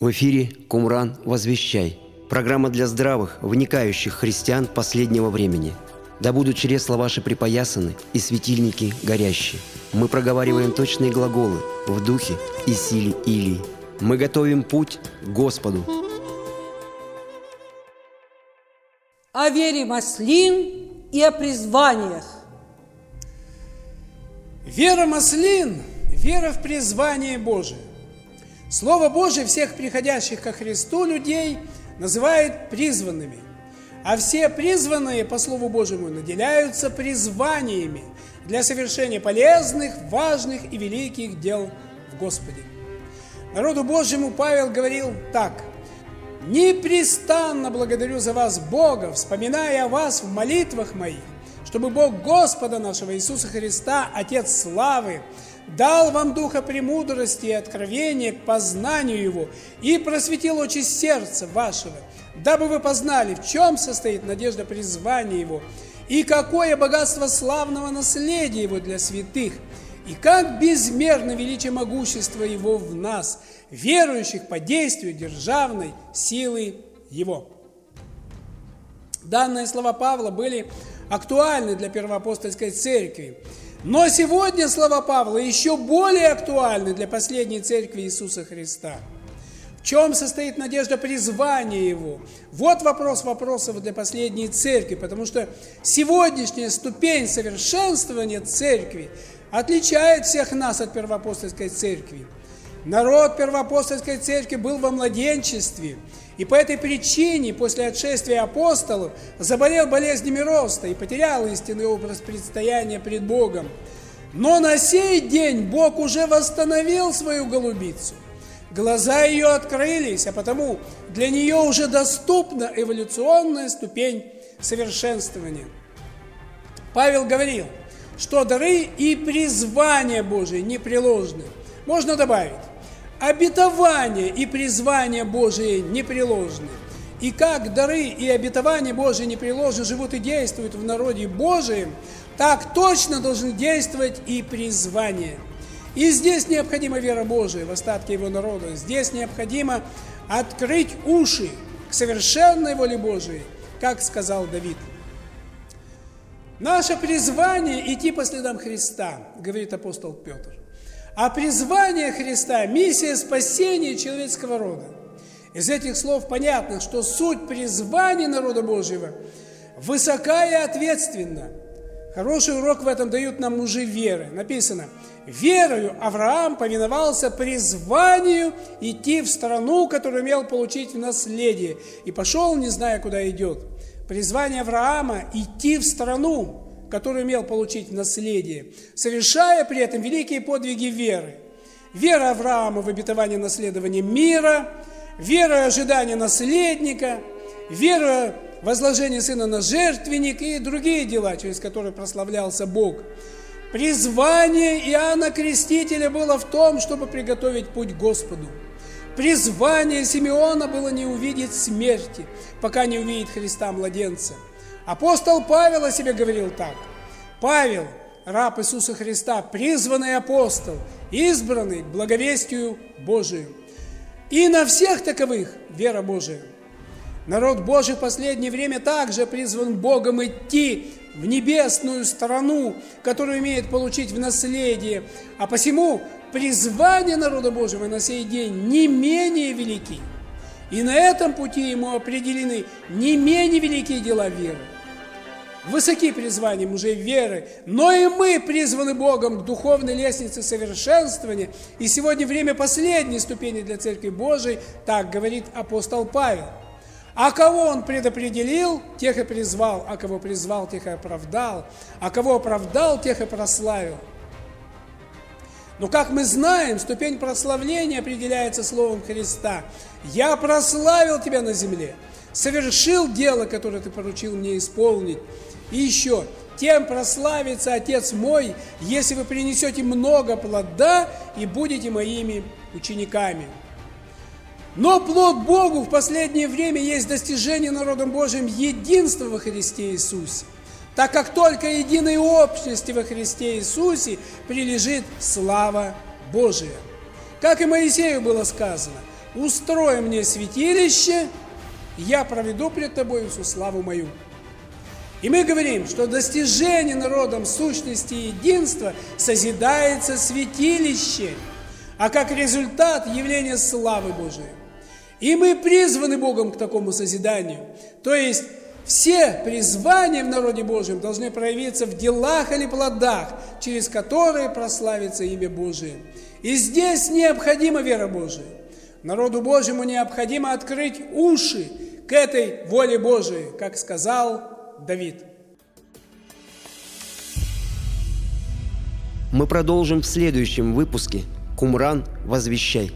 В эфире «Кумран. Возвещай». Программа для здравых, вникающих христиан последнего времени. Да будут чресла ваши припоясаны и светильники горящие. Мы проговариваем точные глаголы в духе и силе Илии. Мы готовим путь к Господу. О вере маслин и о призваниях. Вера маслин – вера в призвание Божие. Слово Божие всех приходящих ко Христу людей называет призванными, а все призванные по Слову Божьему наделяются призваниями для совершения полезных, важных и великих дел в Господе. Народу Божьему Павел говорил так. «Непрестанно благодарю за вас Бога, вспоминая о вас в молитвах моих, чтобы Бог Господа нашего Иисуса Христа, Отец славы, дал вам духа премудрости и откровения к познанию Его и просветил очи сердца вашего, дабы вы познали, в чем состоит надежда призвания Его и какое богатство славного наследия Его для святых, и как безмерно величие могущества Его в нас, верующих по действию державной силы Его. Данные слова Павла были актуальны для первоапостольской церкви. Но сегодня слова Павла еще более актуальны для последней церкви Иисуса Христа. В чем состоит надежда призвания Его? Вот вопрос вопросов для последней церкви, потому что сегодняшняя ступень совершенствования церкви отличает всех нас от первоапостольской церкви. Народ первоапостольской церкви был во младенчестве – и по этой причине после отшествия апостолов заболел болезнями роста и потерял истинный образ предстояния пред Богом. Но на сей день Бог уже восстановил свою голубицу. Глаза ее открылись, а потому для нее уже доступна эволюционная ступень совершенствования. Павел говорил, что дары и призвания Божие непреложны. Можно добавить, обетование и призвание Божие непреложны. И как дары и обетования Божие непреложны живут и действуют в народе Божием, так точно должны действовать и призвания. И здесь необходима вера Божия в остатке его народа. Здесь необходимо открыть уши к совершенной воле Божией, как сказал Давид. Наше призвание – идти по следам Христа, говорит апостол Петр. А призвание Христа – миссия спасения человеческого рода. Из этих слов понятно, что суть призвания народа Божьего высока и ответственна. Хороший урок в этом дают нам мужи веры. Написано, верою Авраам повиновался призванию идти в страну, которую имел получить в наследие, и пошел, не зная, куда идет. Призвание Авраама – идти в страну, который имел получить наследие, совершая при этом великие подвиги веры. Вера Авраама в обетование наследования мира, вера ожидания наследника, вера возложения сына на жертвенник и другие дела, через которые прославлялся Бог. Призвание Иоанна Крестителя было в том, чтобы приготовить путь Господу. Призвание Симеона было не увидеть смерти, пока не увидит Христа младенца – Апостол Павел о себе говорил так. Павел, раб Иисуса Христа, призванный апостол, избранный благовестию Божию. И на всех таковых вера Божия. Народ Божий в последнее время также призван Богом идти в небесную страну, которую имеет получить в наследие. А посему призвание народа Божьего на сей день не менее велики. И на этом пути ему определены не менее великие дела веры. Высоки призвания мужей веры, но и мы призваны Богом к духовной лестнице совершенствования. И сегодня время последней ступени для Церкви Божией, так говорит апостол Павел. А кого он предопределил, тех и призвал, а кого призвал, тех и оправдал, а кого оправдал, тех и прославил. Но как мы знаем, ступень прославления определяется словом Христа. «Я прославил тебя на земле, совершил дело, которое ты поручил мне исполнить». И еще, тем прославится Отец мой, если вы принесете много плода и будете моими учениками. Но плод Богу в последнее время есть достижение народом Божьим единства во Христе Иисусе, так как только единой общности во Христе Иисусе прилежит слава Божия. Как и Моисею было сказано, устрой мне святилище, я проведу пред тобой всю славу мою. И мы говорим, что достижение народом сущности и единства созидается святилище, а как результат явление славы Божией. И мы призваны Богом к такому созиданию. То есть все призвания в народе Божьем должны проявиться в делах или плодах, через которые прославится имя Божие. И здесь необходима вера Божия. Народу Божьему необходимо открыть уши к этой воле Божией, как сказал Давид. Мы продолжим в следующем выпуске. Кумран, возвещай.